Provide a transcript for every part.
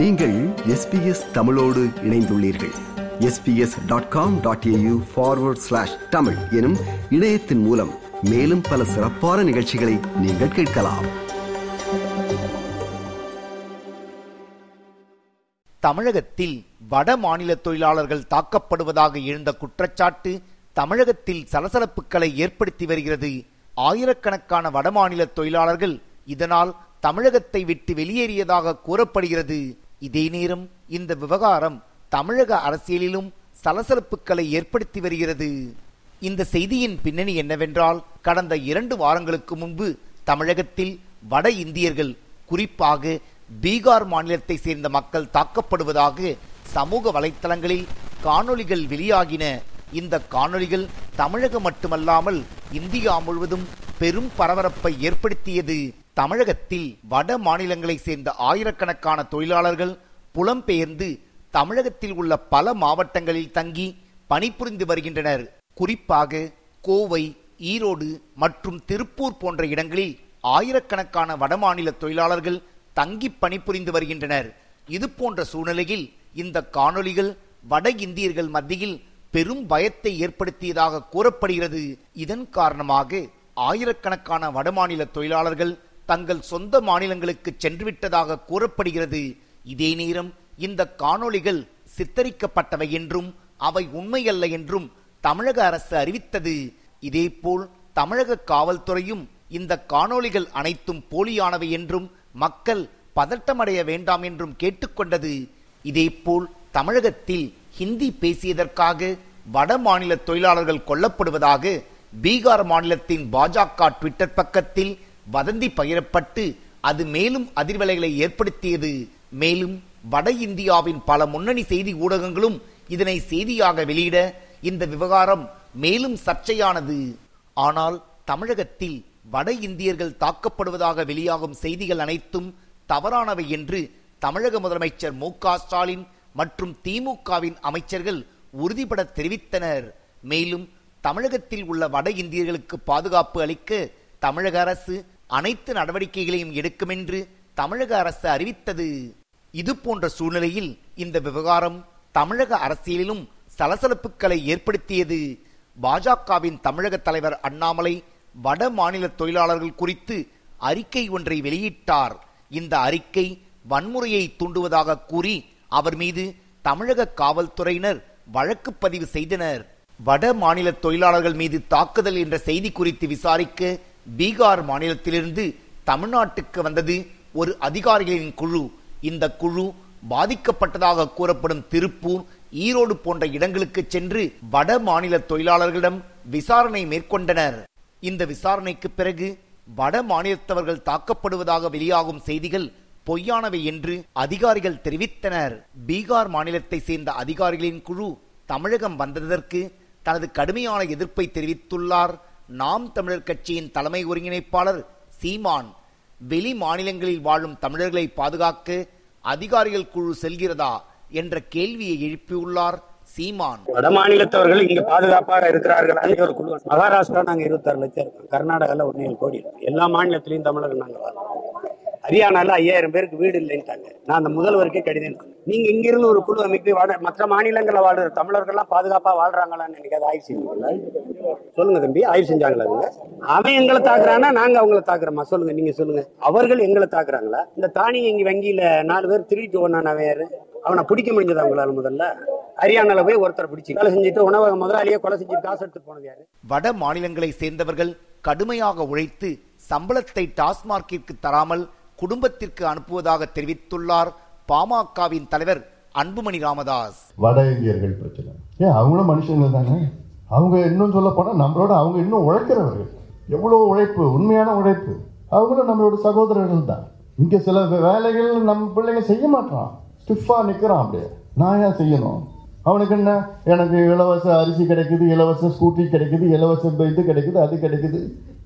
நீங்கள் எஸ்பிஎஸ் தமிழோடு இணைந்துள்ளீர்கள். SBS dot com dot AU forward slash Tamil எனும் இணையத்தின் மூலம் மேலும் பல சிறப்பான நிகழ்ச்சிகளை நீங்கள் கேட்கலாம். தமிழகத்தில் வட மாநில தொழிலாளர்கள் தாக்கப்படுவதாக எழுந்த குற்றச்சாட்டு தமிழகத்தில் சலசலப்புகளை ஏற்படுத்தி வருகிறது. ஆயிரக்கணக்கான வடமாநில தொழிலாளர்கள் இதனால் தமிழகத்தை விட்டு வெளியேறியதாக கூறப்படுகிறது. இதே நேரம் இந்த விவகாரம் தமிழக அரசியலிலும் சலசலப்புகளை ஏற்படுத்தி வருகிறது. இந்த செய்தியின் பின்னணி என்னவென்றால் கடந்த இரண்டு வாரங்களுக்கு முன்பு தமிழகத்தில் வட இந்தியர்கள் குறிப்பாக பீகார் மாநிலத்தை சேர்ந்த மக்கள் தாக்கப்படுவதாக சமூக வலைத்தளங்களில் காணொளிகள் வெளியாகின. இந்த காணொளிகள் தமிழகம் மட்டுமல்லாமல் இந்தியா முழுவதும் பெரும் பரபரப்பை ஏற்படுத்தியது. தமிழகத்தில் வட மாநிலங்களை சேர்ந்த ஆயிரக்கணக்கான தொழிலாளர்கள் புலம்பெயர்ந்து தமிழகத்தில் உள்ள பல மாவட்டங்களில் தங்கி பணிபுரிந்து வருகின்றனர். குறிப்பாக கோவை ஈரோடு மற்றும் திருப்பூர் போன்ற இடங்களில் ஆயிரக்கணக்கான வடமாநில தொழிலாளர்கள் தங்கி பணிபுரிந்து வருகின்றனர். இது போன்ற சூழ்நிலையில் இந்த காணொளிகள் வட இந்தியர்கள் மத்தியில் பெரும் பயத்தை ஏற்படுத்தியதாக கூறப்படுகிறது. இதன் காரணமாக ஆயிரக்கணக்கான வடமாநில தொழிலாளர்கள் தங்கள் சொந்த மாநிலங்களுக்கு சென்றுவிட்டதாக கூறப்படுகிறது. இதே நேரம் இந்த காணொளிகள் சித்தரிக்கப்பட்டவை என்றும் அவை உண்மையல்ல என்றும் தமிழக அரசு அறிவித்தது. இதேபோல் தமிழக காவல்துறையும் இந்த காணொளிகள் அனைத்தும் போலியானவை என்றும் மக்கள் பதட்டமடைய வேண்டாம் என்றும் கேட்டுக்கொண்டது. இதேபோல் தமிழகத்தில் ஹிந்தி பேசியதற்காக வட மாநில தொழிலாளர்கள் கொல்லப்படுவதாக பீகார் மாநிலத்தின் பாஜக ட்விட்டர் பக்கத்தில் வதந்தி பகிரப்பட்டு அது மேலும் அதிர்வலைகளை ஏற்படுத்தியது. மேலும் வட இந்தியாவின் பல முன்னணி செய்தி ஊடகங்களும் இதனை செய்தியாக வெளியிட இந்த விவகாரம் மேலும் சர்ச்சையானது. ஆனால் தமிழகத்தில் வட இந்தியர்கள் தாக்கப்படுவதாக வெளியாகும் செய்திகள் அனைத்தும் தவறானவை என்று தமிழக முதலமைச்சர் மு ஸ்டாலின் மற்றும் திமுகவின் அமைச்சர்கள் உறுதிபட தெரிவித்தனர். மேலும் தமிழகத்தில் உள்ள வட இந்தியர்களுக்கு பாதுகாப்பு அளிக்க தமிழக அரசு அனைத்து நடவடிக்கைகளையும் எடுக்கும் என்று தமிழக அரசு அறிவித்தது. இது போன்ற சூழ்நிலையில் இந்த விவகாரம் தமிழக அரசியலிலும் சலசலப்புகளை ஏற்படுத்தியது. பாஜகவின் தமிழக தலைவர் அண்ணாமலை வட மாநில தொழிலாளர்கள் குறித்து அறிக்கை ஒன்றை வெளியிட்டார். இந்த அறிக்கை வன்முறையை தூண்டுவதாக கூறி அவர் மீது தமிழக காவல்துறையினர் வழக்கு பதிவு செய்தனர். வட மாநில தொழிலாளர்கள் மீது தாக்குதல் என்ற செய்தி குறித்து விசாரிக்க பீகார் மாநிலத்திலிருந்து தமிழ்நாட்டுக்கு வந்தது ஒரு அதிகாரிகளின் குழு. இந்த குழு பாதிக்கப்பட்டதாக கூறப்படும் திருப்பூர் ஈரோடு போன்ற இடங்களுக்கு சென்று வட மாநில தொழிலாளர்களிடம் விசாரணை மேற்கொண்டனர். இந்த விசாரணைக்கு பிறகு வட மாநிலத்தவர்கள் தாக்கப்படுவதாக வெளியாகும் செய்திகள் பொய்யானவை என்று அதிகாரிகள் தெரிவித்தனர். பீகார் மாநிலத்தை சேர்ந்த அதிகாரிகளின் குழு தமிழகம் வந்ததற்கு தனது கடுமையான எதிர்ப்பை தெரிவித்துள்ளார். நாம் தமிழர் கட்சியின் தலைமை ஒருங்கிணைப்பாளர் சீமான் வெளி மாநிலங்களில் வாழும் தமிழர்களை பாதுகாக்க அதிகாரிகள் குழு செல்கிறதா என்ற கேள்வியை எழுப்பியுள்ளார் சீமான். வட மாநிலத்தவர்கள் இங்க பாதுகாப்பாக இருக்கிறார்கள் ஒரு குழு. மகாராஷ்டிரா நாங்க இருபத்தாறு லட்சம் இருக்கோம். கர்நாடகால ஒன்னு கோடி எல்லா மாநிலத்திலையும் தமிழர்கள் நாங்க வரோம் ஹரியானால ஐயாயிரம் பேருக்கு வீடு இல்லைன்ட்டாங்க. நான் அந்த முதல்வருக்கே கடிதம் நீங்க இங்க இருந்து ஒரு குழு அமைப்பு வாழ மற்ற மாநிலங்களில் வாழ்ற தமிழர்கள்லாம் பாதுகாப்பா வாழ்றாங்களான்னு எனக்கு அதை ஆய்வு செய்யுங்களா சொல்லுங்க தம்பி ஆய்வு செஞ்சாங்களா அவங்க அவன் எங்களை தாக்குறானா நாங்க அவங்கள தாக்குறோமா? சொல்லுங்க நீங்க சொல்லுங்க. அவர்கள் எங்களை தாக்குறாங்களா? இந்த தானியங்கி வங்கியில நாலு பேர் திருட்டு ஒன்னா வேறு அவனை பிடிக்க முடிஞ்சது அவங்களால முதல்ல? ஹரியானால போய் ஒருத்தர் பிடிச்சி கொலை செஞ்சுட்டு உணவக முதலாளியே கொலை செஞ்சு காசு எடுத்து போனது யாரு? வட மாநிலங்களை சேர்ந்தவர்கள் கடுமையாக உழைத்து சம்பளத்தை டாஸ்மார்க்கிற்கு தராமல் குடும்பத்திற்கு அனுப்புவதாக தெரிவித்துள்ளார் பாமகவின் தலைவர் அன்புமணி ராமதாஸ். வட இந்தியர்கள் பிரச்சனை. ஏன் அவங்களும் மனுஷங்க தானே? அவங்க இன்னும் சொல்ல போனா நம்மளோட அவங்க இன்னும் உழைக்கிறவர்கள். எவ்வளோ உழைப்பு உண்மையான உழைப்பு. அவங்களும் நம்மளோட சகோதரர்கள் தான். இங்க சில வேலைகள் நம்ம பிள்ளைங்க செய்ய மாட்டான். ஸ்டிஃபா நிக்கிறான் அப்படியே. நான் ஏன் செய்யணும்? அவனுக்கு என்ன? எனக்கு இலவச அரிசி கிடைக்குது இலவச ஸ்கூட்டி கிடைக்குது இலவச இது கிடைக்குது அது கிடைக்குது.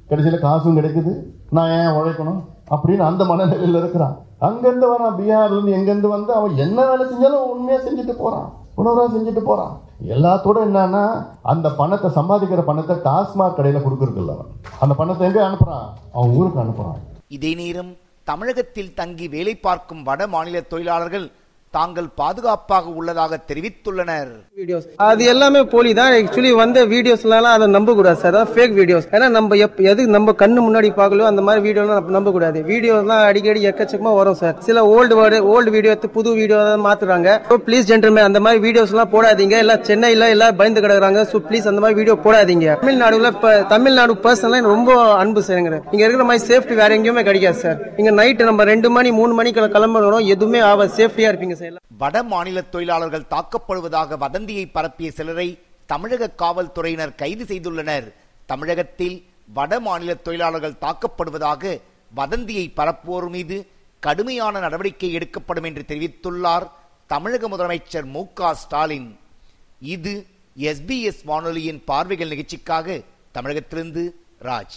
கடைசியில் காசும் கிடைக்குது. நான் ஏன் உழைக்கணும்? அப்படின்னு அந்த மனநிலையில் இருக்கிறான். அங்கேருந்து வரான் பீகார்லேருந்து எங்கேருந்து எங்கிருந்து வந்து அவன் என்ன வேலை செஞ்சாலும் உண்மையாக செஞ்சுட்டு போகிறான் உணவராக செஞ்சுட்டு போகிறான் எல்லாத்தோட என்னன்னா அந்த பணத்தை சம்பாதிக்கிற பணத்தை டாஸ்மாக் கடையில் கொடுக்கறது அவன். அந்த பணத்தை எங்கே அனுப்புகிறான் அவன் ஊருக்கு அனுப்புகிறான் இதே நேரம் தமிழகத்தில் தங்கி வேலை பார்க்கும் வட மாநில தொழிலாளர்கள் தாங்கள் பாதுகாப்பாக உள்ளதாக தெரிவித்துள்ளனர். வீடியோஸ் அது எல்லாமே போலி தான். ஆக்சுவலி வந்த வீடியோஸ்லாம் அதை நம்ப கூடாது சார். அதான் ஃபேக் வீடியோஸ் ஏன்னா நம்ம எப் எது நம்ம கண்ணு முன்னாடி பார்க்கலோ அந்த மாதிரி வீடியோலாம் நம்ப கூடாது வீடியோஸ்லாம் அடிக்கடி எக்கச்சக்கமா வரும் சார். சில ஓல்டு வேர்டு ஓல்டு வீடியோ எடுத்து புது வீடியோ மாத்துறாங்க. ஸோ ப்ளீஸ் ஜென்டர்மே அந்த மாதிரி வீடியோஸ்லாம் போடாதீங்க. எல்லாம் சென்னையில எல்லாம் பயந்து கிடக்குறாங்க. ஸோ ப்ளீஸ் அந்த மாதிரி வீடியோ போடாதீங்க. தமிழ்நாடுல இப்ப தமிழ்நாடு பர்சன்லாம் ரொம்ப அன்பு சார் இங்க இருக்கிற மாதிரி சேஃப்டி வேற எங்கேயுமே கிடைக்காது சார். இங்க நைட்டு நம்ம ரெண்டு மணி மூணு மணிக்கு கிளம்பணும் எதுவுமே ஆகாது. சேஃப்டியா இருப்பீங்க சார். வட மாநில தொழிலாளர்கள் தாக்கப்படுவதாக வதந்தியை பரப்பிய சிலரை தமிழக காவல்துறையினர் கைது செய்துள்ளனர். தமிழகத்தில் வட மாநில தொழிலாளர்கள் தாக்கப்படுவதாக வதந்தியை பரப்புவோர் மீது கடுமையான நடவடிக்கை எடுக்கப்படும் என்று தெரிவித்துள்ளார் தமிழக முதலமைச்சர் மு ஸ்டாலின். இது எஸ்பிஎஸ் வானொலியின் பார்வைகள் நிகழ்ச்சிக்காக தமிழகத்திலிருந்து ராஜ்.